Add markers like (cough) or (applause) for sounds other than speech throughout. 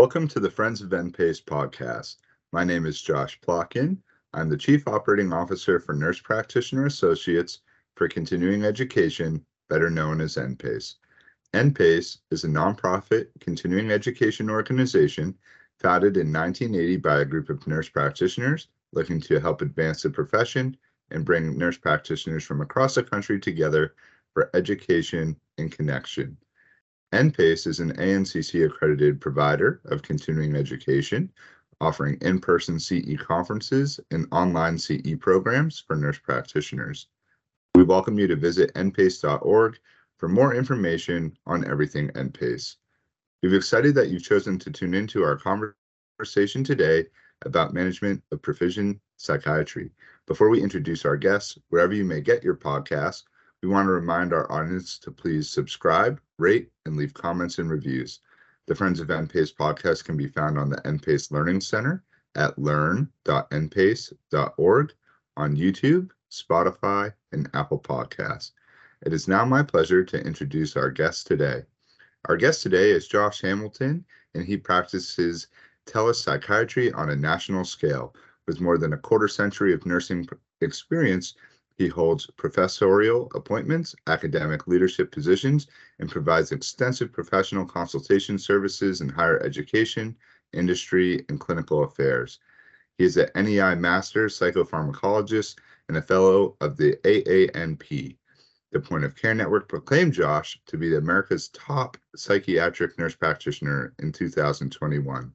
Welcome to the Friends of NPACE podcast. My name is Josh Plotkin. I'm the Chief Operating Officer for Nurse Practitioner Associates for Continuing Education, better known as NPACE. NPACE is a nonprofit continuing education organization founded in 1980 by a group of nurse practitioners looking to help advance the profession and bring nurse practitioners from across the country together for education and connection. NPACE is an ANCC accredited provider of continuing education, offering in person CE conferences and online CE programs for nurse practitioners. We welcome you to visit npace.org for more information on everything NPACE. We're excited that you've chosen to tune into our conversation today about management of precision psychiatry. Before we introduce our guests, wherever you may get your podcast, we want to remind our audience to please subscribe, rate, and leave comments and reviews. The Friends of NPACE podcast can be found on the NPACE Learning Center at learn.npace.org on YouTube, Spotify, and Apple Podcasts. It is now my pleasure to introduce our guest today. Our guest today is Josh Hamilton, and he practices telepsychiatry on a national scale. With more than a quarter century of nursing experience, he holds professorial appointments, academic leadership positions, and provides extensive professional consultation services in higher education, industry, and clinical affairs. He is an NEI Master Psychopharmacologist and a Fellow of the AANP. The Point of Care Network proclaimed Josh to be America's top psychiatric nurse practitioner in 2021.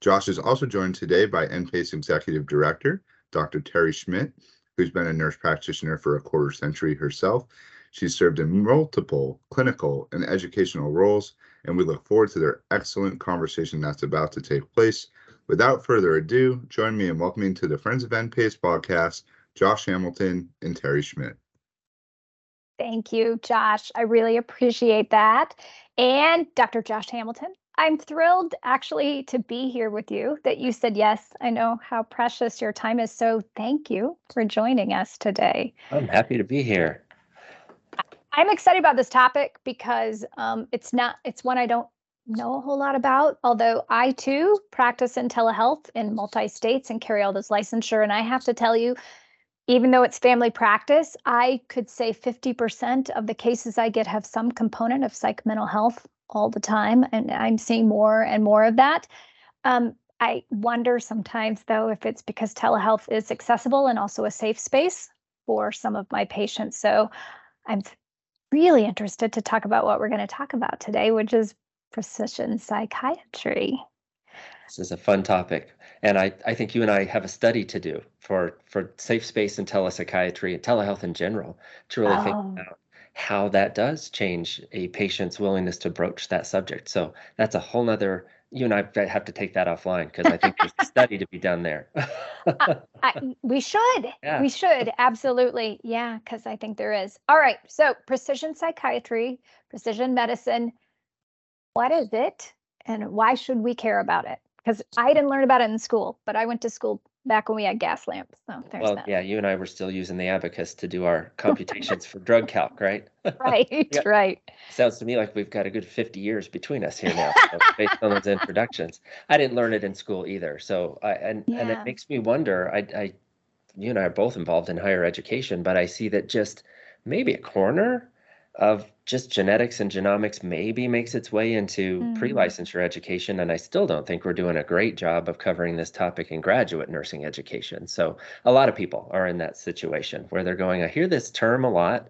Josh is also joined today by NPACE Executive Director, Dr. Terri Schmitt, who's been a nurse practitioner for a quarter century herself. She's served in multiple clinical and educational roles, and we look forward to their excellent conversation that's about to take place. Without further ado, join me in welcoming to the Friends of NPACE podcast, Josh Hamilton and Terri Schmitt. Thank you, Josh. I really appreciate that. And Dr. Josh Hamilton, I'm thrilled actually to be here with you, that you said yes. I know how precious your time is. So thank you for joining us today. I'm happy to be here. I'm excited about this topic because um, it's not, it's one I don't know a whole lot about, although I too practice in telehealth in multi states and carry all this licensure. And I have to tell you, even though it's family practice, I could say 50% of the cases I get have some component of psych mental health all the time, and I'm seeing more and more of that. Um, I wonder sometimes, though, if it's because telehealth is accessible and also a safe space for some of my patients. So I'm really interested to talk about what we're going to talk about today, which is precision psychiatry. This is a fun topic. And I, I think you and I have a study to do for, for safe space and telepsychiatry and telehealth in general to really oh. think about how that does change a patient's willingness to broach that subject. So that's a whole nother you and I have to take that offline because I think there's a (laughs) study to be done there. uh, I, we should. (laughs) Yeah. We should. Absolutely. Yeah, because I think there is. All right. So, precision psychiatry, precision medicine. What is it and why should we care about it? Because I didn't learn about it in school, but I went to school back when we had gas lamps. So there's well, that. yeah, you and I were still using the abacus to do our (laughs) computations for drug calc, right? (laughs) right, yeah. right. Sounds to me like we've got a good 50 years between us here now, so (laughs) based on those introductions. I didn't learn it in school either, so I and yeah. and it makes me wonder. I, I, you and I are both involved in higher education, but I see that just maybe a corner of just genetics and genomics maybe makes its way into mm. pre-licensure education and i still don't think we're doing a great job of covering this topic in graduate nursing education so a lot of people are in that situation where they're going i hear this term a lot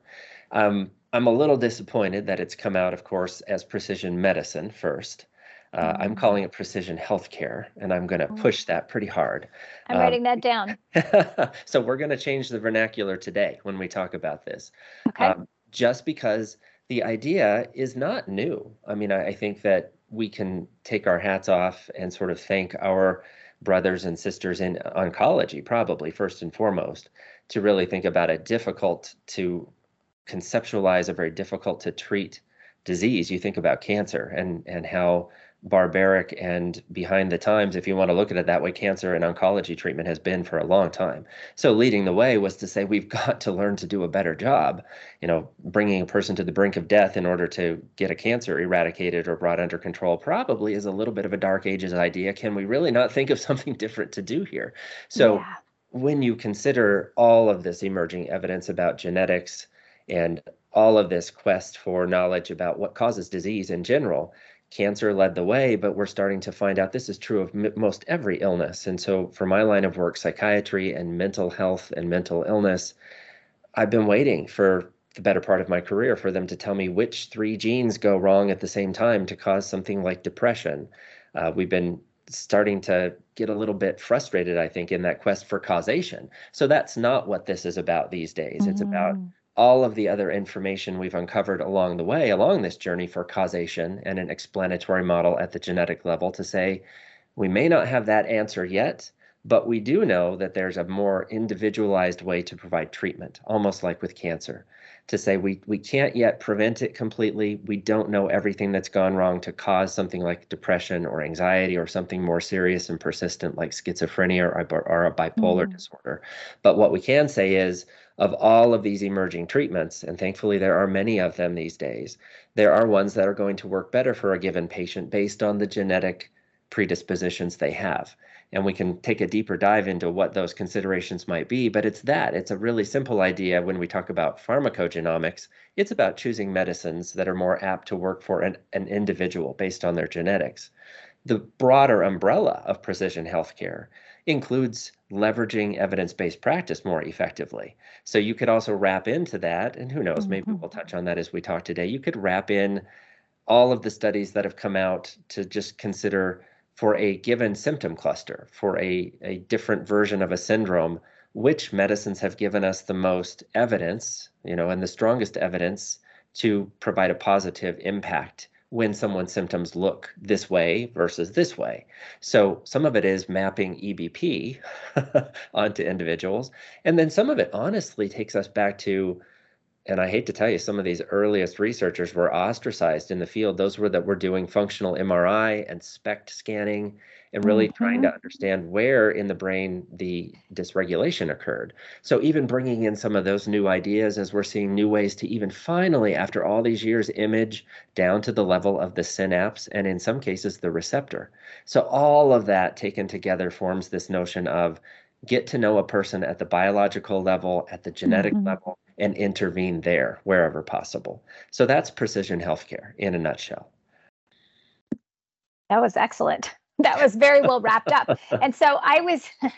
um, i'm a little disappointed that it's come out of course as precision medicine first uh, I'm mm. calling it precision healthcare, and I'm going to oh. push that pretty hard. I'm um, writing that down. (laughs) so we're going to change the vernacular today when we talk about this. Okay. Um, just because the idea is not new. I mean, I, I think that we can take our hats off and sort of thank our brothers and sisters in oncology, probably first and foremost, to really think about a difficult to conceptualize, a very difficult to treat disease. You think about cancer and and how barbaric and behind the times, if you want to look at it that way, cancer and oncology treatment has been for a long time. So leading the way was to say we've (laughs) got to learn to do a better job. You know, bringing a person to the brink of death in order to get a cancer eradicated or brought under control probably is a little bit of a dark ages idea. Can we really not think of (laughs) something different to do here? So yeah. when you consider all of this emerging evidence about genetics and all of this quest for knowledge about what causes disease in general, cancer led the way, but we're starting to find out this is true of m- most every illness. And so, for my line of work, psychiatry and mental health and mental illness, I've been waiting for the better part of my career for them to tell me which three genes go wrong at the same time to cause something like depression. Uh, we've been starting to get a little bit frustrated, I think, in that quest for causation. So that's not what this is about these days. Mm-hmm. It's about mm all of the other information we've uncovered along the way, along this journey for causation and an explanatory model at the genetic level to say, we may not have that answer yet, but we do know that there's a more individualized way to provide treatment, almost like with cancer. To say we, we can't yet prevent it completely. We don't know everything that's gone wrong to cause something like depression or anxiety or something more serious and persistent like schizophrenia or, or a bipolar mm. disorder. But what we can say is of all of these emerging treatments, and thankfully there are many of them these days, there are ones that are going to work better for a given patient based on the genetic predispositions they have. And we can take a deeper dive into what those considerations might be, but it's that. It's a really simple idea when we talk about pharmacogenomics. It's about choosing medicines that are more apt to work for an, an individual based on their genetics. The broader umbrella of precision healthcare includes leveraging evidence-based practice more effectively. So you could also wrap into that, and who knows, maybe we'll touch mm-hmm. on that as we talk today. You could wrap in all of the studies that have come out to just consider for a given symptom cluster, for a, a different version of a syndrome, which medicines have given us the most evidence, you know, and the strongest evidence to provide a positive impact when someone's symptoms look this way versus this way. So some of it is mapping EBP (laughs) onto individuals. And then some of it honestly takes us back to, and I hate to tell you, some of these earliest researchers were ostracized in the field. Those were that were doing functional MRI and SPECT scanning and really mm-hmm. trying to mm-hmm. understand where in the brain the dysregulation occurred. So, even bringing in some of those new ideas as we're seeing new ways to even finally, after all these years, image down to the level of the synapse and in some cases the receptor. So, all of that taken together forms this notion of get to know a person at the biological level, at the genetic mm-hmm. level, and intervene there wherever possible. So, that's precision healthcare in a nutshell. That was excellent (laughs) that was very well wrapped up. (laughs) And so I was (laughs)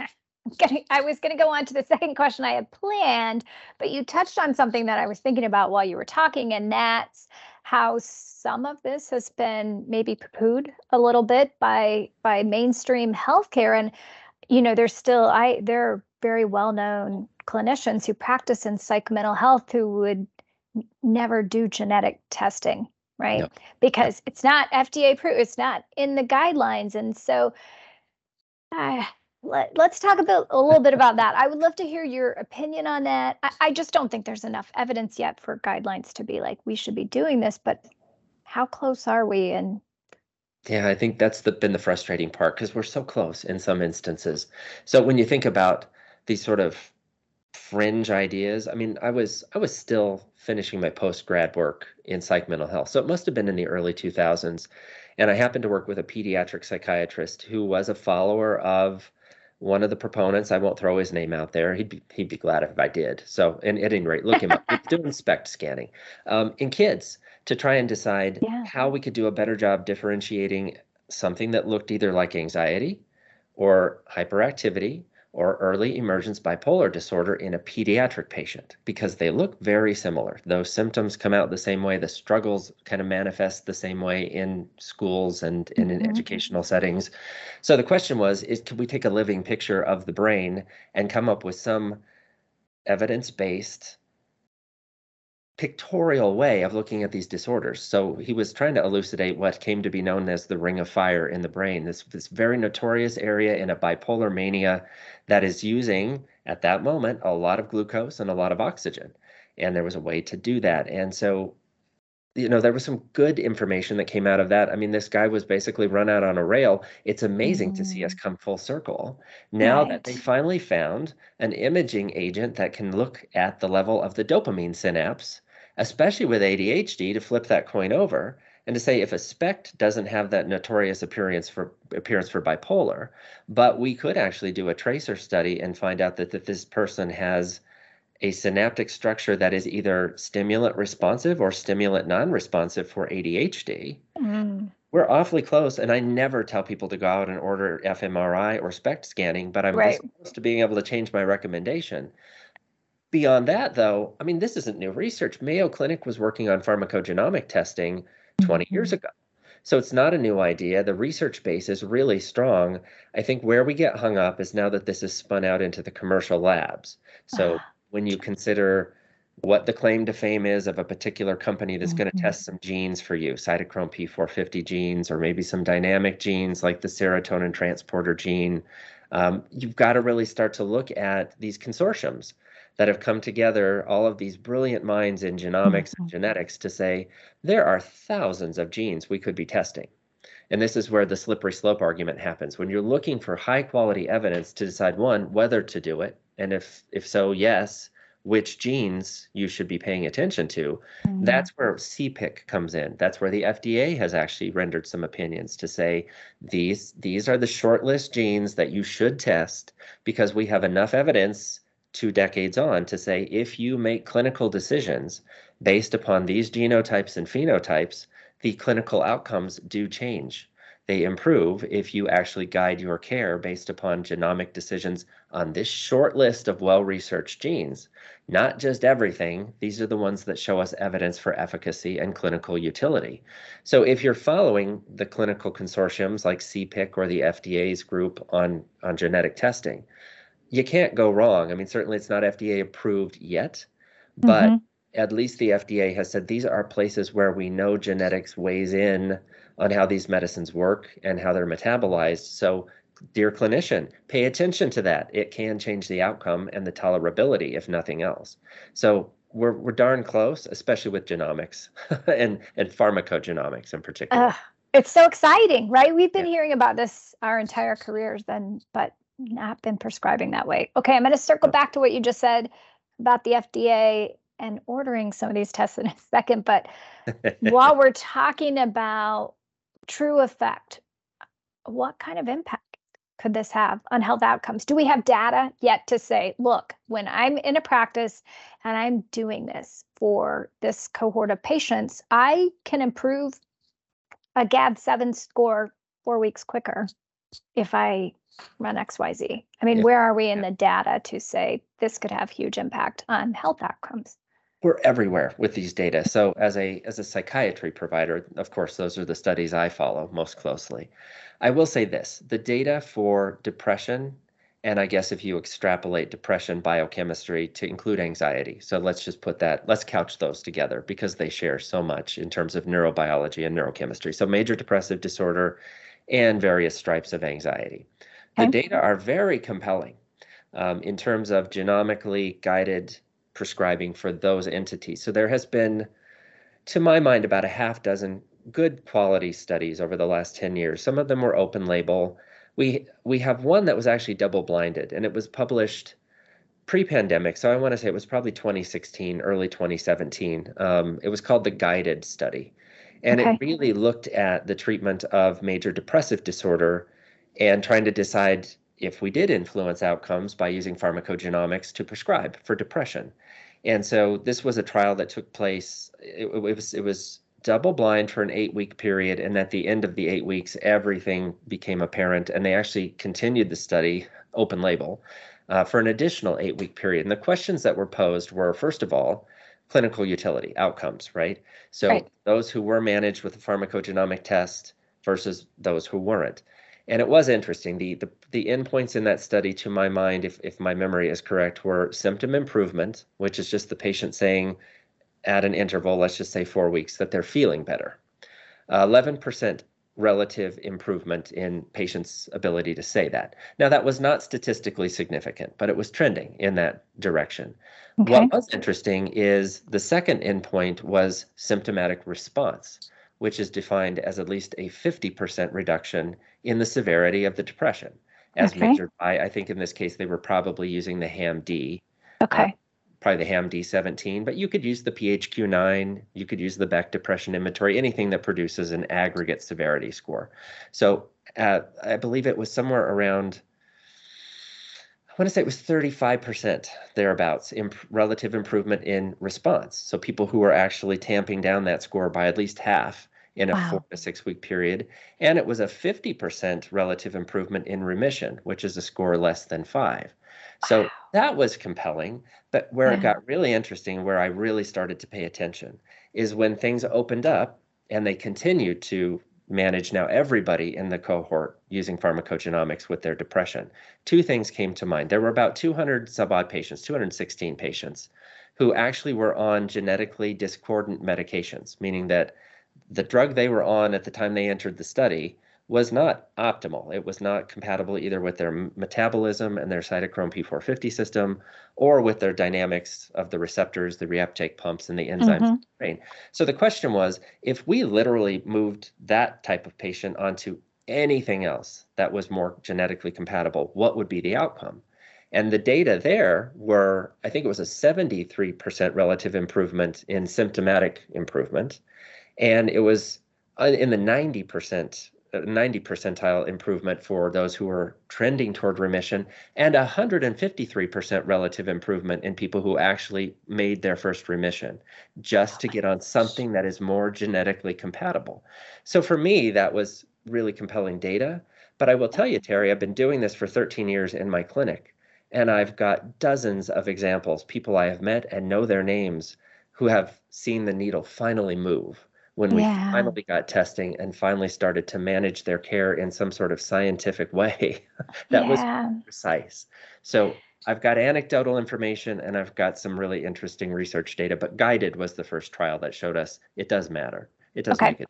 Gonna, I was going to go on to the second question I had planned, but you touched on something that I was thinking about while you were talking, and that's how some of this has been maybe poo-pooed a little bit by by mainstream healthcare. And you know, there's still I there are very well-known clinicians who practice in psych mental health who would never do genetic testing right? Because it's not FDA approved, it's not in the guidelines. And so uh, let, us talk about a little bit about that. I would love to hear your opinion on that. I, I just don't think there's enough evidence yet for guidelines to be like, we should be doing this, but how close are we? And yeah, I think that's the, been the frustrating part because we're so close in some instances. So when you think about these sort of fringe ideas. I mean, I was I was still finishing my post grad work in psych mental health, so it must have been in the early 2000s. And I happened to work with a pediatric psychiatrist who was a follower of one of the proponents. I won't throw his name out there. He'd be he'd be glad if I did. So, and at any rate, look him up. He's doing SPECT scanning um, in kids to try and decide yeah. how we could do a better job differentiating something that looked either like anxiety or hyperactivity or early emergence bipolar disorder in a pediatric patient because they look very similar. Those symptoms come out the same way, the struggles kind of manifest the same way in schools and, and in mm-hmm. educational settings. So the question was is can we take a living picture of the brain and come up with some evidence-based pictorial way of looking at these disorders. So he was trying to elucidate what came to be known as the ring of fire in the brain, this, this very notorious area in a bipolar mania that is using, at that moment, a lot of glucose and a lot of oxygen. And there was a way to do that. And so you know, there was some good information that came out of that. I mean, this guy was basically run out on a rail. It's amazing mm. to see us mm. come full circle. Now right. that they finally found an imaging agent that can look at the level of the dopamine synapse, especially with ADHD, to flip that coin over and to say if a SPECT doesn't have that notorious appearance for appearance for bipolar, but we could actually do a tracer study and find out that, that this person has a synaptic structure that is either stimulant responsive or stimulant non responsive for ADHD, mm. we're awfully close. And I never tell people to go out and order fMRI or SPECT scanning, but I'm right. close to being able to change my recommendation. Beyond that, though, I mean, this isn't new research. Mayo Clinic was working on pharmacogenomic testing 20 mm-hmm. years ago. So it's not a new idea. The research base is really strong. I think where we get hung up is now that this is spun out into the commercial labs. So ah when you consider what the claim to fame is of a particular company that's mm-hmm. going to test some genes for you, cytochrome P450 genes, or maybe some dynamic genes like the serotonin transporter gene. Um, you've got to really start to look at these consortiums that have come together, all of these brilliant minds in genomics mm-hmm. and genetics, to say there are thousands of genes we could be testing. And this is where the slippery slope argument happens. When you're looking for high quality evidence to decide one, whether to do it, and if if so yes which genes you should be paying attention to mm-hmm. that's where cpic comes in that's where the fda has actually rendered some opinions to say these these are the shortlist genes that you should test because we have enough evidence two decades on to say if you make clinical decisions based upon these genotypes and phenotypes the clinical outcomes do change they improve if you actually guide your care based upon genomic decisions on this short list of well researched genes. Not just everything, these are the ones that show us evidence for efficacy and clinical utility. So if you're following the clinical consortiums like CPIC or the FDA's group on, on genetic testing, you can't go wrong. I mean, certainly it's not FDA approved yet, but mm-hmm. at least the FDA has said these are places where we know genetics weighs in on how these medicines work and how they're metabolized. So, dear clinician, pay attention to that. It can change the outcome and the tolerability, if nothing else. So, we're, we're darn close, especially with genomics (laughs) and, and pharmacogenomics in particular. Uh, it's so exciting, right? We've been yeah. hearing about this our entire careers, then, but not been prescribing that way. Okay, I'm going to circle back to what you just said about the FDA and ordering some of these tests in a (laughs) second. But (laughs) while we're talking about true effect, what kind of impact could this have on health outcomes? Do we have data yet to say, look, when I'm in a practice and I'm doing this for this cohort of patients, I can improve a GAD7 score four weeks quicker if I run XYZ? I mean, yeah. where are we in the data to say this could have huge impact on health outcomes? we're everywhere with these data. So as a as a psychiatry provider, of course, those are the studies I follow most closely. I will say this, the data for depression and I guess if you extrapolate depression biochemistry to include anxiety. So let's just put that, let's couch those together because they share so much in terms of neurobiology and neurochemistry. So major depressive disorder and various stripes of anxiety. The data are very compelling um, in terms of genomically guided prescribing for those entities. So there has been, to my mind, about a half dozen good quality studies over the last 10 years. Some of them were open label. We we have one that was actually double blinded and it was published pre-pandemic. So I want to say it was probably 2016, early 2017. Um, it was called the Guided Study. And okay. it really looked at the treatment of major depressive disorder and trying to decide if we did influence outcomes by using pharmacogenomics to prescribe for depression. And so this was a trial that took place. It, it was it was double blind for an eight week period, and at the end of the eight weeks, everything became apparent. And they actually continued the study open label uh, for an additional eight week period. And the questions that were posed were first of all, clinical utility outcomes, right? So right. those who were managed with a pharmacogenomic test versus those who weren't. And it was interesting. The, the the endpoints in that study, to my mind, if if my memory is correct, were symptom improvement, which is just the patient saying at an interval, let's just say four weeks, that they're feeling better. Uh, eleven percent relative improvement in patients' ability to say that. Now, that was not statistically significant, but it was trending in that direction. Okay. What was interesting is the second endpoint was symptomatic response, which is defined as at least a 50% reduction in the severity of the depression, as okay. measured by, I think in this case, they were probably using the HAM-D. Okay. Uh, probably the HAM-D17, but you could use the PHQ-9, you could use the Beck Depression Inventory, anything that produces an aggregate severity score. So uh, I believe it was somewhere around, want to say it was 35% thereabouts, imp- relative improvement in response. So people who were actually tamping down that score by at least half in a wow. four to six week period. And it was a 50% relative improvement in remission, which is a score less than five. So wow. that was compelling. But where it got really interesting, where I really started to pay attention, is when things opened up and they continued to manage now everybody in the cohort using pharmacogenomics with their depression. Two things came to mind. There were about 200 sub odd patients, 216 patients, who actually were on genetically discordant medications, meaning that the drug they were on at the time they entered the study was not optimal. It was not compatible either with their metabolism and their cytochrome P450 system or with their dynamics of the receptors, the reuptake pumps, and the enzymes mm-hmm. in the brain. So the question was if we literally moved that type of patient onto anything else that was more genetically compatible, what would be the outcome? And the data there were, I think it was a 73% relative improvement in symptomatic improvement. And it was uh, in the 90% 90 percentile improvement for those who were trending toward remission and 153% relative improvement in people who actually made their first remission just to get on something that is more genetically compatible. So for me, that was really compelling data. But I will tell you, Terri, I've been doing this for 13 years in my clinic, and I've got dozens of examples, people I have met and know their names, who have seen the needle finally move when we yeah. finally got testing and finally started to manage their care in some sort of scientific way (laughs) that yeah. was precise. So I've got anecdotal information and I've got some really interesting research data, but guided was the first trial that showed us it does matter. It does okay. make it.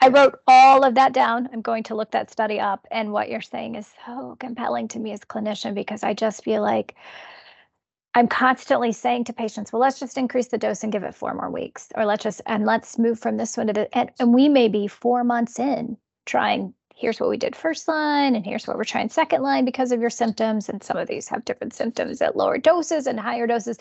I wrote all of that down. I'm going to look that study up. And what you're saying is so compelling to me as a clinician because I just feel like I'm constantly saying to patients, well, let's just increase the dose and give it four more weeks, or let's just, and let's move from this one to the, and, and we may be four months in trying, here's what we did first line, and here's what we're trying second line because of your symptoms. And some of these have different symptoms at lower doses and higher doses.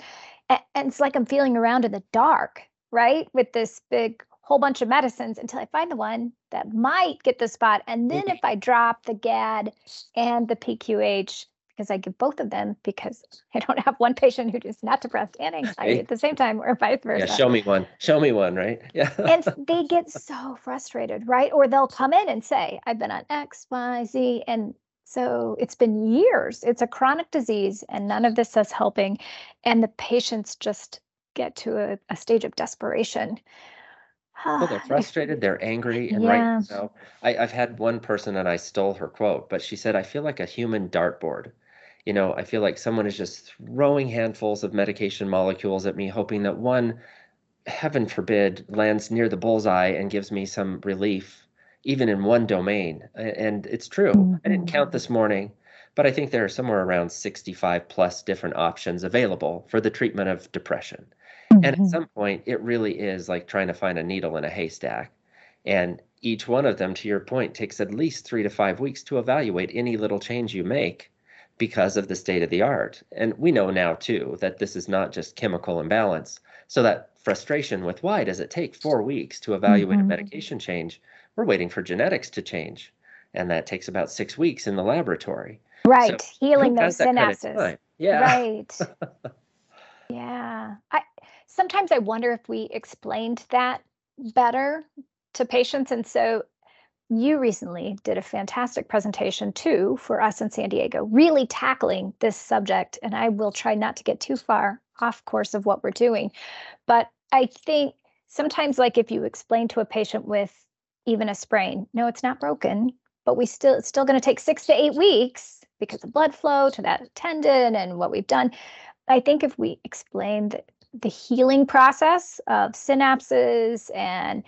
And, and it's like I'm feeling around in the dark, right? With this big whole bunch of medicines until I find the one that might get the spot. And then mm-hmm. if I drop the GAD and the PQH, because I give both of them because (laughs) I don't have one patient who is not depressed and anxiety at the same time or vice versa. Yeah, show me one. Show me one, right? (laughs) Yeah. and they get so frustrated, right? Or they'll come in and say, I've been on X, Y, Z. And so it's been years. It's a chronic disease and none of this is helping. And the patients just get to a, a stage of desperation. Well, they're (sighs) frustrated, they're angry, and yeah. right so I, I've had one person and I stole her quote, but she said, I feel like a human dartboard you know, I feel like someone is just throwing handfuls of medication molecules at me, hoping that one, heaven forbid, lands near the bullseye and gives me some relief, even in one domain. And it's true. Mm-hmm. I didn't count mm-hmm. this morning, but I think there are somewhere around 65 plus different options available for the treatment of depression. Mm-hmm. And at mm-hmm. some point, it really is like trying to find a needle in a haystack. And each one of them, to your point, takes at least three to five weeks to evaluate any little change you make because of the state of the art. And we know now too that this is not just chemical imbalance. So that frustration with why does it take four weeks to evaluate mm-hmm. a medication change? We're waiting for genetics to change. And that takes about six weeks in the laboratory. Right. So Healing those synapses. Kind of yeah. Right. (laughs) yeah. I sometimes I wonder if we explained that better to patients. And so you recently did a fantastic presentation too for us in San Diego, really tackling this subject. And I will try not to get too far off course of what we're doing. But I think sometimes, like if you explain to a patient with even a sprain, no, it's not broken, but we still, it's still going to take six to eight weeks because of blood flow to that tendon and what we've done. I think if we explained the healing process of synapses and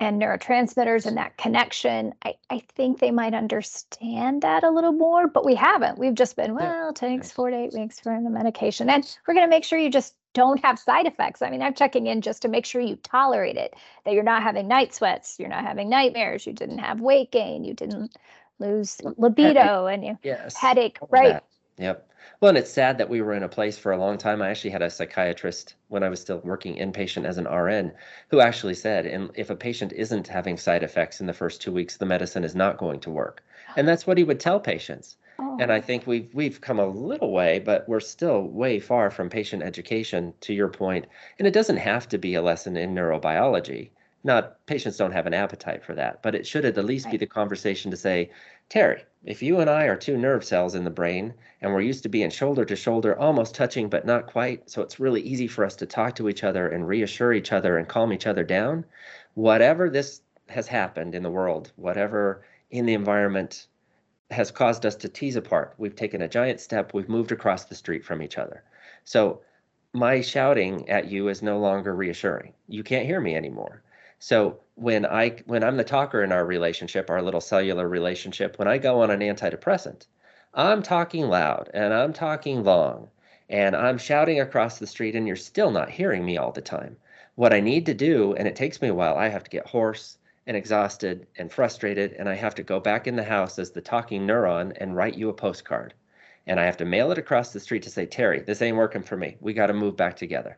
and neurotransmitters and that connection, I, I think they might understand that a little more, but we haven't. We've just been, well, it takes four to eight weeks for the medication. And we're going to make sure you just don't have side effects. I mean, I'm checking in just to make sure you tolerate it, that you're not having night sweats, you're not having nightmares, you didn't have weight gain, you didn't lose libido, headache. and you yes. headache, right? Yep. Well, and it's sad that we were in a place for a long time. I actually had a psychiatrist when I was still working inpatient as an RN who actually said, and if a patient isn't having side effects in the first two weeks, the medicine is not going to work. And that's what he would tell patients. Oh. And I oh. think we've we've come a little way, but we're still way far from patient education, to your point. And it doesn't have to be a lesson in neurobiology. Not patients don't have an appetite for that, but it should at the least right. be the conversation to say, Terri, if you and I are two nerve cells in the brain and we're used to being shoulder to shoulder, almost touching, but not quite, so it's really easy for us to talk to each other and reassure each other and calm each other down, whatever this has happened in the world, whatever in the environment has caused us to tease apart, we've taken a giant step, we've moved across the street from each other. So my shouting at you is no longer reassuring. You can't hear me anymore. So when I when I'm the talker in our relationship, our little cellular relationship, when I go on an antidepressant, I'm talking loud and I'm talking long and I'm shouting across the street and you're still not hearing me all the time. What I need to do, and it takes me a while, I have to get hoarse and exhausted and frustrated, and I have to go back in the house as the talking neuron and write you a postcard. And I have to mail it across the street to say, Terri, this ain't working for me. We got to move back together.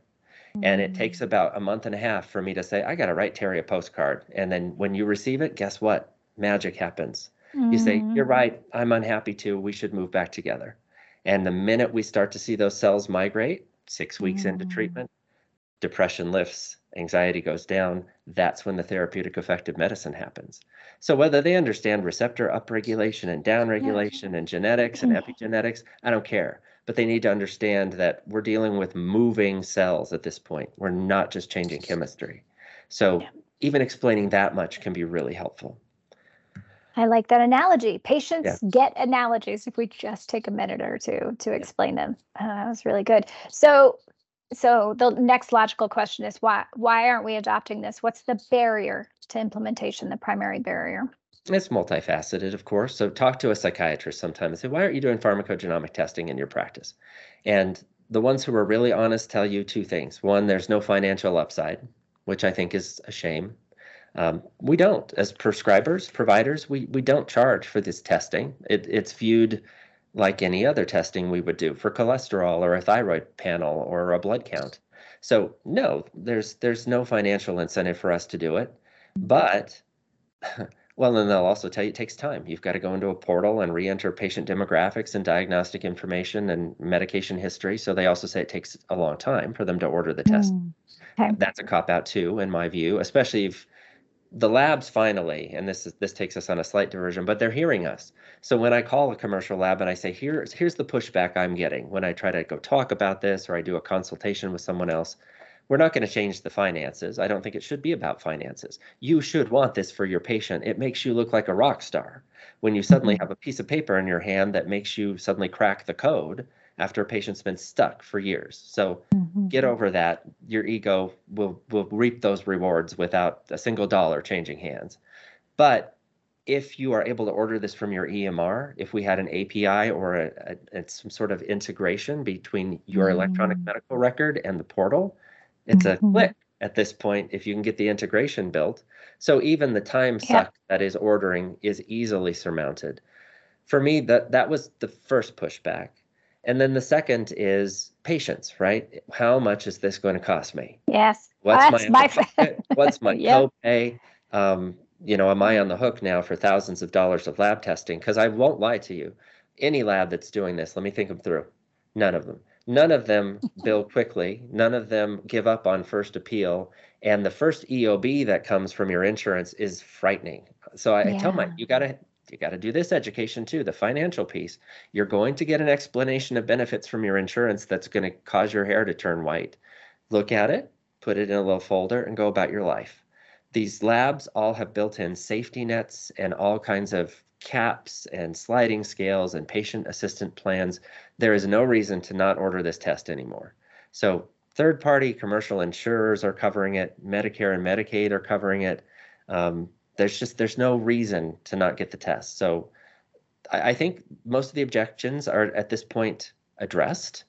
And it takes mm. about a month and a half for me to say, I got to write Terri a postcard. And then when you receive it, guess what? Magic happens. You say, You're mm. right. I'm unhappy too. We should move back together. And the minute we start to see those cells migrate, six weeks into mm. treatment, depression lifts, anxiety goes down. That's when the therapeutic effective medicine happens. So whether they understand receptor upregulation and downregulation and genetics and epigenetics, I don't care but they need to understand that we're dealing with moving cells at this point. We're not just changing chemistry. So yeah. even explaining that much can be really helpful. I like that analogy. Patients yeah. get analogies if we just take a minute or two to explain yeah. them. Uh, that was really good. So so the next logical question is why why aren't we adopting this? What's the barrier to implementation, the primary barrier? It's multifaceted, of course. So talk to a psychiatrist sometime and say, why aren't you doing pharmacogenomic testing in your practice? And the ones who are really honest tell you two things. One, there's no financial upside, which I think is a shame. Um, we don't, as prescribers, providers, we, we don't charge for this testing. It, it's viewed like any other testing we would do for cholesterol or a thyroid panel or a blood count. So no, there's there's no financial incentive for us to do it. But (laughs) Well, and they'll also tell you it takes time. You've got to go into a portal and re-enter patient demographics and diagnostic information and medication history. So they also say it takes a long time for them to order the test. Mm, okay. That's a cop out too, in my view, especially if the labs finally, and this is this takes us on a slight diversion, but they're hearing us. So when I call a commercial lab and I say, here's here's the pushback I'm getting when I try to go talk about this or I do a consultation with someone else, we're not going to change the finances. I don't think it should be about finances. You should want this for your patient. It makes you look like a rock star when you suddenly mm-hmm. have a piece of paper in your hand that makes you suddenly crack the code after a patient's been stuck for years. So mm-hmm. get over that. Your ego will will reap those rewards without a single dollar changing hands. But if you are able to order this from your EMR, if we had an API or a, a, some sort of integration between your mm-hmm. electronic medical record and the portal, it's mm-hmm. a click at this point if you can get the integration built. So even the time suck that is ordering is easily surmounted. For me, that that was the first pushback. And then the second is patients, right? How much is this going to cost me? Yes. What's That's my, my (laughs) what's (laughs) my yep. copay? Um, you know, am I on the hook now for thousands of dollars of lab testing? Because I won't lie to you. Any lab that's doing this, let me think them through. None of them. None of them (laughs) bill quickly. None of them give up on first appeal. And the first EOB that comes from your insurance is frightening. So I, yeah. I tell my you gotta you gotta do this education too, the financial piece. You're going to get an explanation of benefits from your insurance that's going to cause your hair to turn white. Look at it, put it in a little folder, and go about your life. These labs all have built-in safety nets and all kinds of caps and sliding scales and patient assistant plans, there is no reason to not order this test anymore. So third party commercial insurers are covering it, Medicare and Medicaid are covering it. Um, there's just there's no reason to not get the test. So I, I think most of the objections are at this point addressed.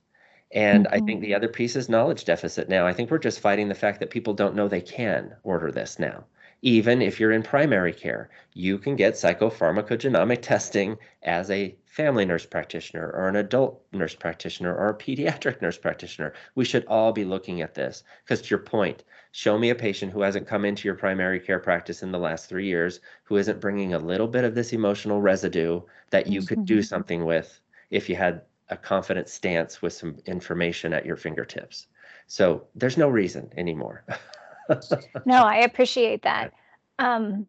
And mm-hmm. I think the mm-hmm. other piece is knowledge deficit now. I think we're just fighting the fact that people don't know they can order this now. Even if you're in primary care, you can get psychopharmacogenomic testing as a family nurse practitioner or an adult nurse practitioner or a pediatric nurse practitioner. We should all be looking at this because, to your point, show me a patient who hasn't come into your primary care practice in the last three years who isn't bringing a little bit of this emotional residue that you could do mm-hmm. something with if you had a confident stance with some information at your fingertips. So there's no reason anymore. (laughs) (laughs) no, I appreciate that. Um,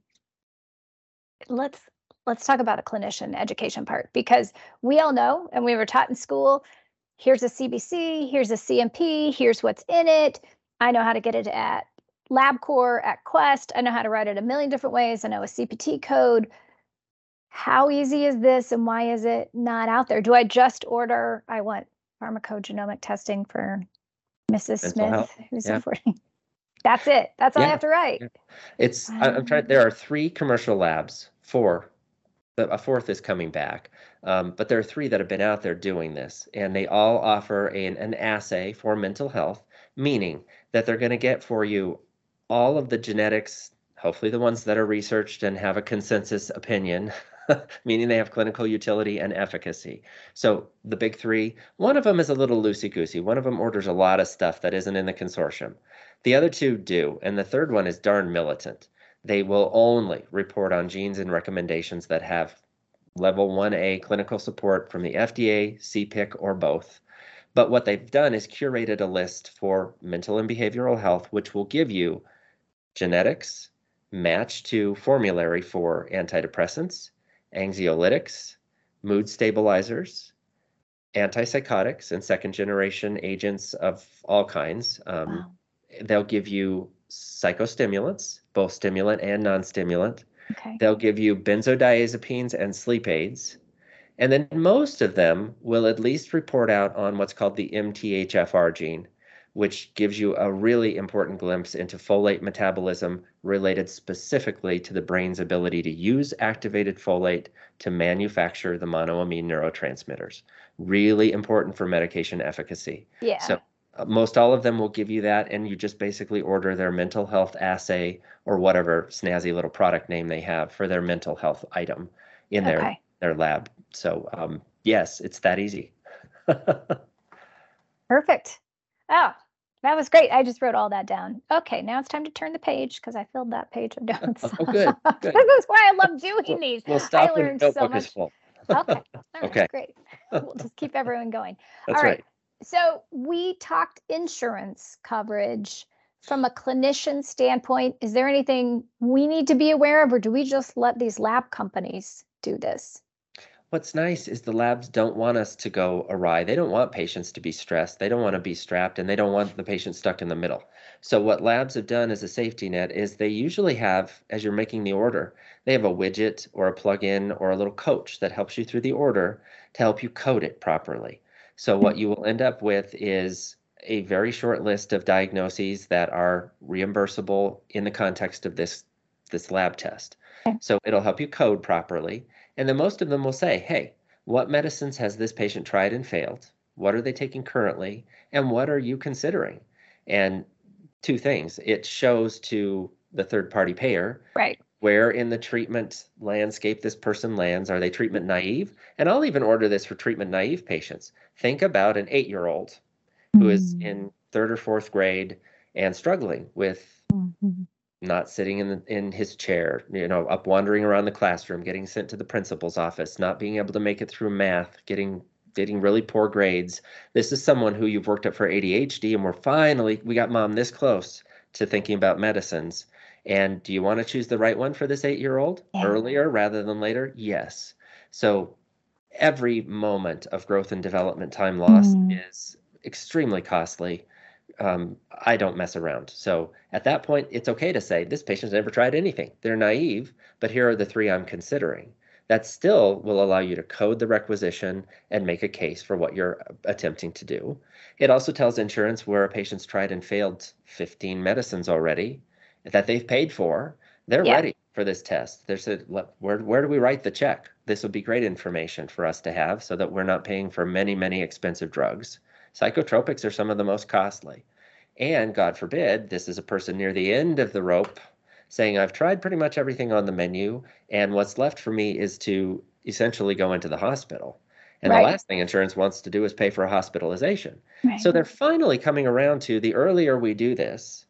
let's let's talk about the clinician education part because we all know, and we were taught in school. Here's a CBC. Here's a CMP. Here's what's in it. I know how to get it at LabCorp, at Quest. I know how to write it a million different ways. I know a CPT code. How easy is this, and why is it not out there? Do I just order? I want pharmacogenomic testing for Mrs. Mental Smith, health. who's yeah. (laughs) 40. That's it. That's all yeah. I have to write. It's I'm trying. There are three commercial labs. Four. A fourth is coming back. Um, but there are three that have been out there doing this, and they all offer an, an assay for mental health, meaning that they're going to get for you all of the genetics, hopefully the ones that are researched and have a consensus opinion, (laughs) meaning they have clinical utility and efficacy. So the big three, one of them is a little loosey goosey. One of them orders a lot of stuff that isn't in the consortium. The other two do. And the third one is darn militant. They will only report on genes and recommendations that have level 1A clinical support from the FDA, CPIC, or both. But what they've done is curated a list for mental and behavioral health, which will give you genetics matched to formulary for antidepressants, anxiolytics, mood stabilizers, antipsychotics, and second generation agents of all kinds. Um, wow they'll give you psychostimulants, both stimulant and non-stimulant. Okay. They'll give you benzodiazepines and sleep aids. And then most of them will at least report out on what's called the MTHFR gene, which gives you a really important glimpse into folate metabolism related specifically to the brain's ability to use activated folate to manufacture the monoamine neurotransmitters. Really important for medication efficacy. Yeah. So most all of them will give you that, and you just basically order their mental health assay or whatever snazzy little product name they have for their mental health item in their okay. their lab. So um, yes, it's that easy. (laughs) Perfect. Oh, that was great. I just wrote all that down. Okay, now it's time to turn the page because I filled that page of notes. (laughs) oh, good. (laughs) good. this is why I love doing we'll, these. We'll stop I learned so much. Okay. All right, okay. Great. We'll just keep everyone going. That's all right. right. So we talked insurance coverage from a clinician standpoint. Is there anything we need to be aware of, or do we just let these lab companies do this? What's nice is the labs don't want us to go awry. They don't want patients to be stressed. They don't want to be strapped and they don't want the patient stuck in the middle. So, what labs have done as a safety net is they usually have, as you're making the order, they have a widget or a plug-in or a little coach that helps you through the order to help you code it properly. So what you will end up with is a very short list of diagnoses that are reimbursable in the context of this this lab test. Okay. So it'll help you code properly. And then most of them will say, hey, what medicines has this patient tried and failed? What are they taking currently? And what are you considering? And two things it shows to the third party payer right where in the treatment landscape this person lands. Are they treatment naive? And I'll even order this for treatment naive patients. Think about an eight year old who is mm-hmm. in third or fourth grade and struggling with mm-hmm. not sitting in the, in his chair, you know, up wandering around the classroom, getting sent to the principal's office, not being able to make it through math, getting getting really poor grades. This is someone who you've worked up for ADHD, and we're finally we got mom this close to thinking about medicines. And do you want to choose the right one for this eight year old yeah. earlier rather than later? Yes. So every moment of growth and development time loss mm. is extremely costly. Um, I don't mess around. So at that point, it's okay to say this patient's never tried anything. They're naive, but here are the three I'm considering. That still will allow you to code the requisition and make a case for what you're attempting to do. It also tells insurance where a patient's tried and failed 15 medicines already that they've paid for they're yeah. ready for this test. They said, where, where do we write the check? This would be great information for us to have so that we're not paying for many, many expensive drugs. Psychotropics are some of the most costly. And God forbid, this is a person near the end of the rope saying, I've tried pretty much everything on the menu, and what's left for me is to essentially go into the hospital. And right. the last thing insurance wants to do is pay for a hospitalization. Right. So they're finally coming around to the earlier we do this,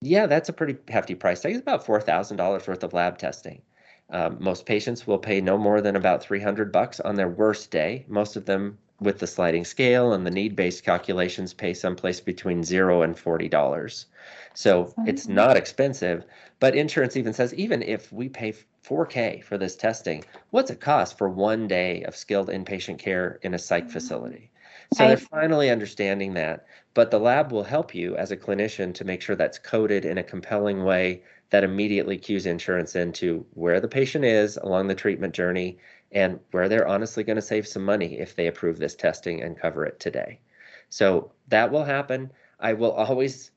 yeah, that's a pretty hefty price tag. It's about $4,000 worth of lab testing. Um, most patients will pay no more than about 300 bucks on their worst day. Most of them with the sliding scale and the need-based calculations pay someplace between zero and forty dollars. So it's not expensive, but insurance even says even if we pay 4K for this testing, what's it cost for one day of skilled inpatient care in a psych mm-hmm. facility? So they're finally understanding that. But the lab will help you as a clinician to make sure that's coded in a compelling way that immediately cues insurance into where the patient is along the treatment journey and where they're honestly going to save some money if they approve this testing and cover it today. So that will happen. I will always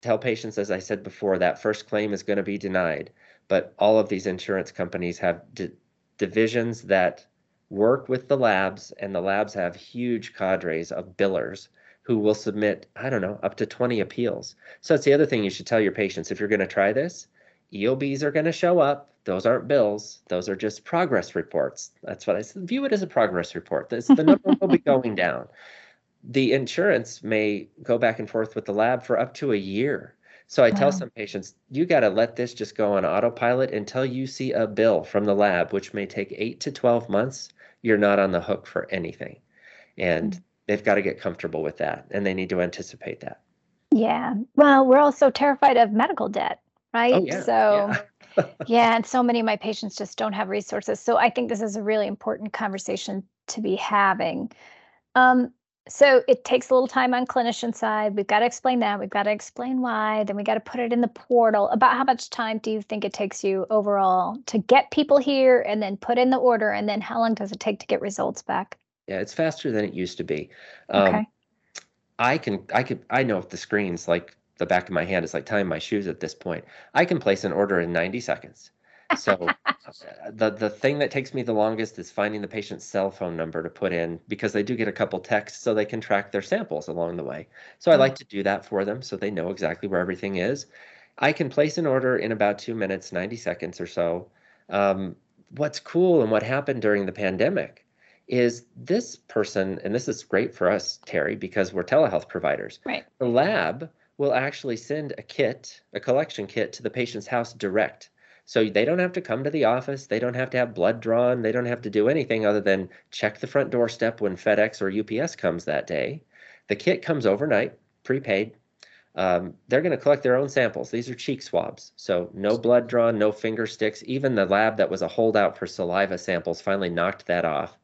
tell patients, as I said before, that first claim is going to be denied. But all of these insurance companies have d- divisions that work with the labs, and the labs have huge cadres of billers who will submit, I don't know, up to 20 appeals. So that's the other thing you should tell your patients if you're going to try this. EOBs are going to show up. Those aren't bills. Those are just progress reports. That's what I said. View it as a progress report. This, the number will be (laughs) going down. The insurance may go back and forth with the lab for up to a year. So I wow. tell some patients, you got to let this just go on autopilot until you see a bill from the lab, which may take eight to 12 months. You're not on the hook for anything. And mm-hmm. they've got to get comfortable with that and they need to anticipate that. Yeah. Well, we're also terrified of medical debt right? Oh, yeah. So, yeah. (laughs) yeah, and so many of my patients just don't have resources. So, I think this is a really important conversation to be having. Um, so it takes a little time on clinician side. We've got to explain that. We've got to explain why. Then we got to put it in the portal. About how much time do you think it takes you overall to get people here and then put in the order? And then how long does it take to get results back? Yeah, it's faster than it used to be. Um, okay. I can, I could, I know if the screens like the back of my hand is like tying my shoes at this point. I can place an order in 90 seconds. So the the thing that takes me the longest is finding the patient's cell phone number to put in because they do get a couple texts so they can track their samples along the way. So I like to do that for them so they know exactly where everything is. I can place an order in about two minutes, 90 seconds or so. Um, what's cool and what happened during the pandemic is this person, and this is great for us, Terri, because we're telehealth providers. Right. The lab will actually send a kit, a collection kit to the patient's house direct. So they don't have to come to the office. They don't have to have blood drawn. They don't have to do anything other than check the front doorstep when FedEx or UPS comes that day. The kit comes overnight, prepaid. Um, they're going to collect their own samples. These are cheek swabs. So no blood drawn, no finger sticks. Even the lab that was a holdout for saliva samples finally knocked that off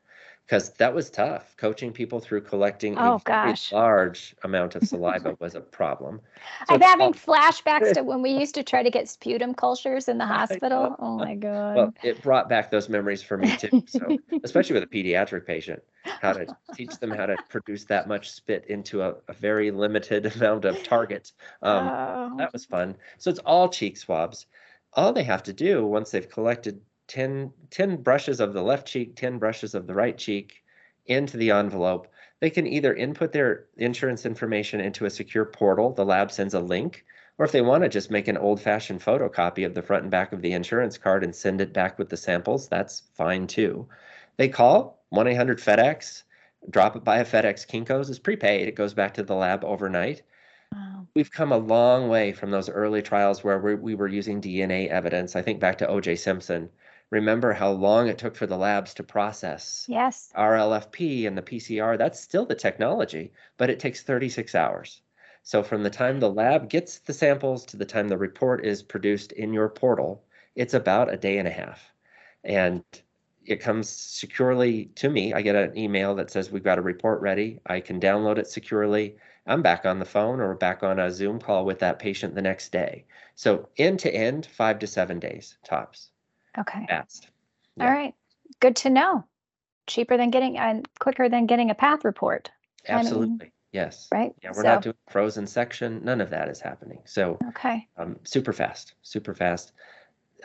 because that was tough. Coaching people through collecting oh, a gosh. large amount of (laughs) saliva was a problem. So I'm having (laughs) flashbacks to when we used to try to get sputum cultures in the hospital. Oh my god. Well, it brought back those memories for me too. So, (laughs) especially with a pediatric patient, how to teach them how to produce that much spit into a, a very limited amount of target. Um, oh. That was fun. So it's all cheek swabs. All they have to do once they've collected 10, 10 brushes of the left cheek, 10 brushes of the right cheek into the envelope. They can either input their insurance information into a secure portal, the lab sends a link, or if they want to just make an old fashioned photocopy of the front and back of the insurance card and send it back with the samples, that's fine too. They call 1 800 FedEx, drop it by a FedEx Kinko's, is prepaid, it goes back to the lab overnight. Wow. We've come a long way from those early trials where we, we were using DNA evidence. I think back to OJ Simpson remember how long it took for the labs to process yes RFLP and the PCR. That's still the technology, but it takes 36 hours. So from the time the lab gets the samples to the time the report is produced in your portal, it's about a day and a half. And it comes securely to me. I get an email that says we've got a report ready. I can download it securely. I'm back on the phone or back on a Zoom call with that patient the next day. So end to end, five to seven days tops. Okay. Fast. Yeah. All right. Good to know. Cheaper than getting and quicker than getting a path report. Absolutely. I mean, yes. Right. Yeah, we're so, not doing frozen section. None of that is happening. So okay. Um, super fast, super fast.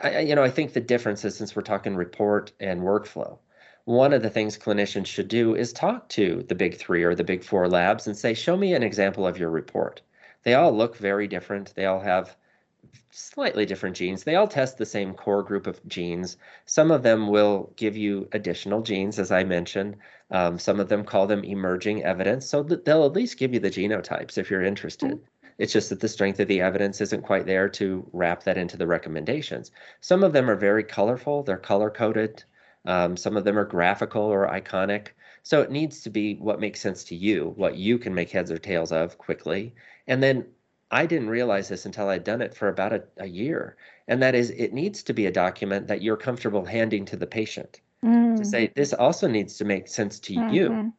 I, you know, I think the difference is since we're talking report and workflow, one of the things clinicians should do is talk to the big three or the big four labs and say, show me an example of your report. They all look very different. They all have slightly different genes. They all test the same core group of genes. Some of them will give you additional genes, as I mentioned. Um, some of them call them emerging evidence. So they'll at least give you the genotypes if you're interested. Mm-hmm. It's just that the strength of the evidence isn't quite there to wrap that into the recommendations. Some of them are very colorful, they're color coded. Um, some of them are graphical or iconic. So it needs to be what makes sense to you, what you can make heads or tails of quickly. And then I didn't realize this until I'd done it for about a, a year. And that is, it needs to be a document that you're comfortable handing to the patient mm. to say, this also needs to make sense to mm-hmm. you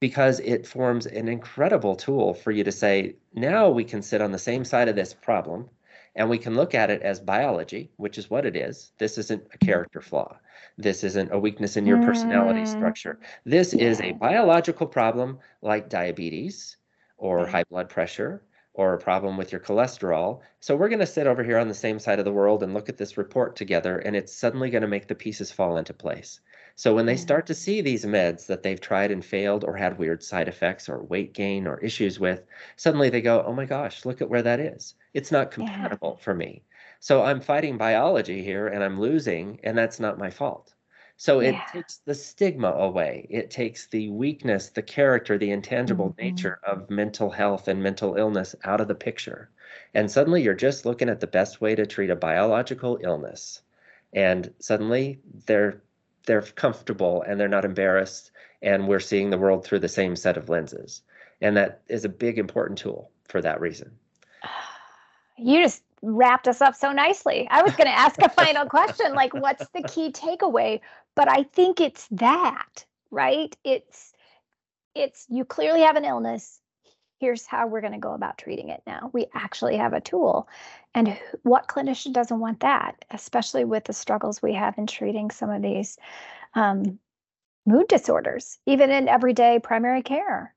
because it forms an incredible tool for you to say, now we can sit on the same side of this problem and we can look at it as biology, which is what it is. This isn't a character flaw. This isn't a weakness in your personality mm. structure. This yeah. is a biological problem like diabetes or high blood pressure or a problem with your cholesterol. So we're going to sit over here on the same side of the world and look at this report together, and it's suddenly going to make the pieces fall into place. So when they start to see these meds that they've tried and failed or had weird side effects or weight gain or issues with, suddenly they go, oh my gosh, look at where that is. It's not compatible yeah. for me. So I'm fighting biology here and I'm losing, and that's not my fault. So it takes the stigma away. It takes the weakness, the character, the intangible mm-hmm. nature of mental health and mental illness out of the picture. And suddenly you're just looking at the best way to treat a biological illness. And suddenly they're they're comfortable and they're not embarrassed and we're seeing the world through the same set of lenses. And that is a big important tool for that reason. (sighs) You just wrapped us up so nicely. I was going to ask a (laughs) final question like what's the key takeaway? But I think it's that, right? It's it's you clearly have an illness. Here's how we're going to go about treating it now. We actually have a tool. And what clinician doesn't want that, especially with the struggles we have in treating some of these um, mood disorders, even in everyday primary care?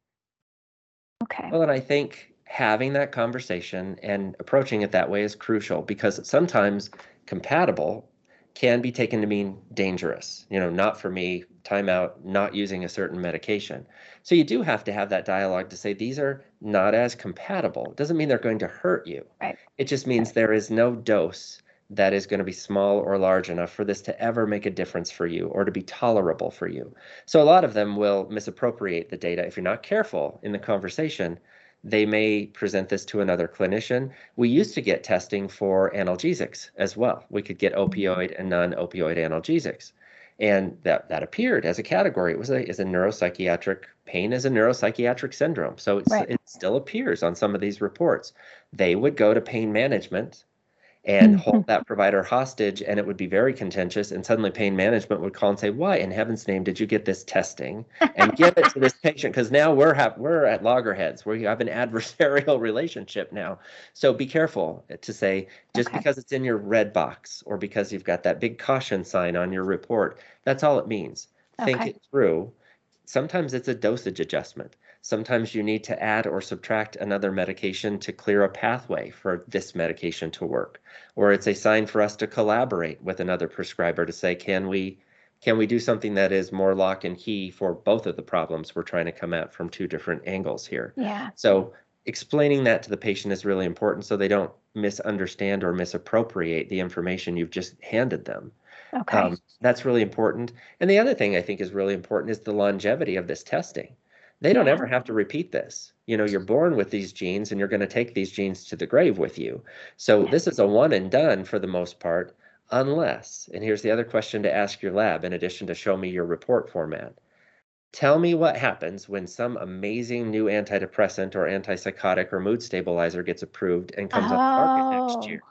Okay. Well, and I think having that conversation and approaching it that way is crucial because sometimes compatible can be taken to mean dangerous, you know, not for me, timeout, not using a certain medication. So you do have to have that dialogue to say these are not as compatible. It doesn't mean they're going to hurt you. Right. It just means there is no dose that is going to be small or large enough for this to ever make a difference for you or to be tolerable for you. So a lot of them will misappropriate the data if you're not careful in the conversation they may present this to another clinician. We used to get testing for analgesics as well. We could get mm-hmm. opioid and non-opioid analgesics. And that, that appeared as a category. It was a, as a neuropsychiatric pain as a neuropsychiatric syndrome. So right. it still appears on some of these reports. They would go to pain management and mm-hmm. hold that provider hostage and it would be very contentious and suddenly pain management would call and say why in heaven's name did you get this testing and give it to this (laughs) patient because now we're ha- we're at loggerheads where you have an adversarial (laughs) relationship now so be careful to say just okay. because it's in your red box or because you've got that big caution sign on your report that's all it means okay. think it through sometimes it's a dosage adjustment Sometimes you need to add or subtract another medication to clear a pathway for this medication to work. Or it's a sign for us to collaborate with another prescriber to say, can we can we do something that is more lock and key for both of the problems we're trying to come at from two different angles here? Yeah. So explaining that to the patient is really important so they don't misunderstand or misappropriate the information you've just handed them. Okay. Um, that's really important. And the other thing I think is really important is the longevity of this testing they don't ever have to repeat this. You know, you're born with these genes and you're going to take these genes to the grave with you. So this is a one and done for the most part, unless, and here's the other question to ask your lab in addition to show me your report format. Tell me what happens when some amazing new antidepressant or antipsychotic or mood stabilizer gets approved and comes oh. on the market next oh. year.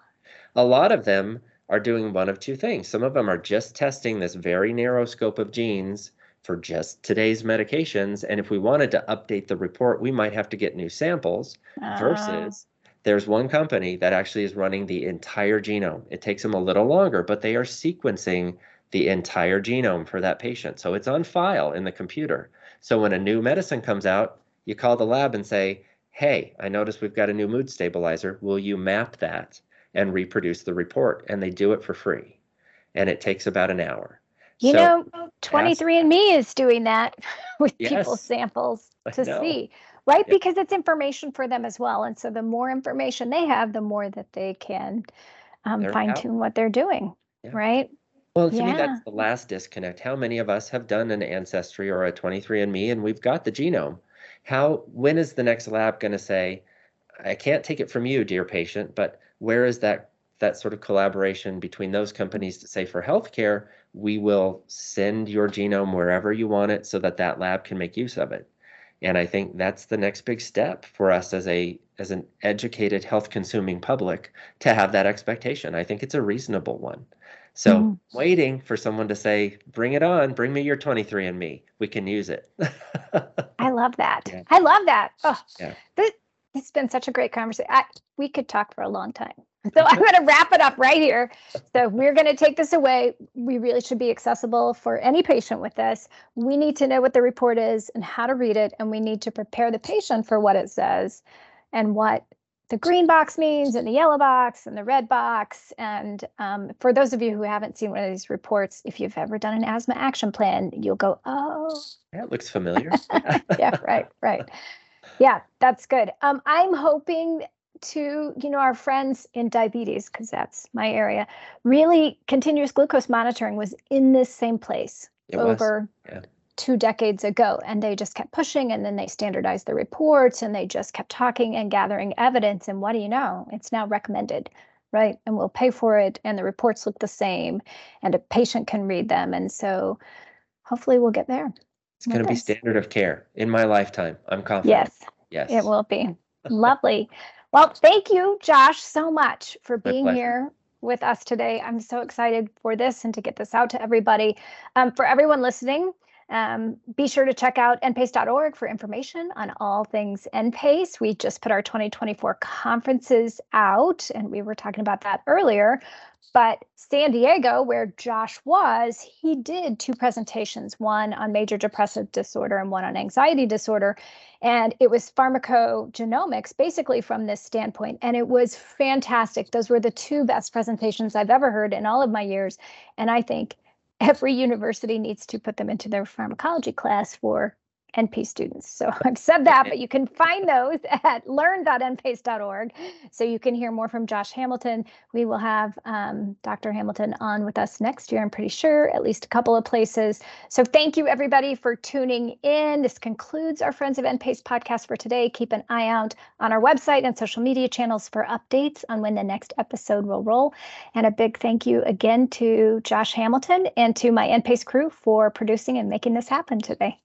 A lot of them are doing one of two things. Some of them are just testing this very narrow scope of genes for just today's medications. And if we wanted to update the report, we might have to get new samples uh. versus there's one company that actually is running the entire genome. It takes them a little longer, but they are sequencing the entire genome for that patient. So it's on file in the computer. So when a new medicine comes out, you call the lab and say, hey, I noticed we've got a new mood stabilizer. Will you map that? and reproduce the report, and they do it for free, and it takes about an hour. You so, know, 23andMe is doing that (laughs) with yes, people's samples to see, right? Yep. Because it's information for them as well. And so the more information they have, the more that they can um, fine tune what they're doing, yeah. right? Well, to yeah. me, that's the last disconnect. How many of us have done an ancestry or a 23andMe and we've got the genome? How, when is the next lab going to say, I can't take it from you, dear patient, but where is that that sort of collaboration between those companies to say for healthcare, we will send your genome wherever you want it so that that lab can make use of it. And I think that's the next big step for us as a as an educated health consuming public to have that expectation. I think it's a reasonable one. So mm. waiting for someone to say, bring it on, bring me your 23andMe. We can use it. I love that. (laughs) Yeah. I love that. Oh, yeah. this, it's been such a great conversation. I, we could talk for a long time. (laughs) So I'm going to wrap it up right here. So we're going to take this away. We really should be accessible for any patient with this. We need to know what the report is and how to read it, and we need to prepare the patient for what it says and what the green box means and the yellow box and the red box. And um, for those of you who haven't seen one of these reports, if you've ever done an asthma action plan, you'll go, oh. That looks familiar. (laughs) yeah, right, right. Yeah, that's good. Um, I'm hoping to, you know, our friends in diabetes, because that's my area, really continuous glucose monitoring was in this same place it over yeah. two decades ago. And they just kept pushing and then they standardized the reports and they just kept talking and gathering evidence. And what do you know? It's now recommended, right? And we'll pay for it. And the reports look the same and a patient can read them. And so hopefully we'll get there. It's going to be standard of care in my lifetime. I'm confident. Yes. Yes. It will be. (laughs) Lovely. Well, thank you, Josh, so much for being here with us today. I'm so excited for this and to get this out to everybody. Um, for everyone listening, um, be sure to check out npace.org for information on all things NPACE. We just put our 2024 conferences out, and we were talking about that earlier. But San Diego, where Josh was, he did two presentations one on major depressive disorder and one on anxiety disorder. And it was pharmacogenomics, basically from this standpoint. And it was fantastic. Those were the two best presentations I've ever heard in all of my years. And I think every university needs to put them into their pharmacology class for NP students. So (laughs) I've said that, but you can find those (laughs) at learn.npace.org. So you can hear more from Josh Hamilton. We will have um, Dr. Hamilton on with us next year, I'm pretty sure, at least a couple of places. So thank you, everybody, for tuning in. This concludes our Friends of NPACE podcast for today. Keep an eye out on our website and social media channels for updates on when the next episode will roll. And a big thank you again to Josh Hamilton and to my NPACE crew for producing and making this happen today.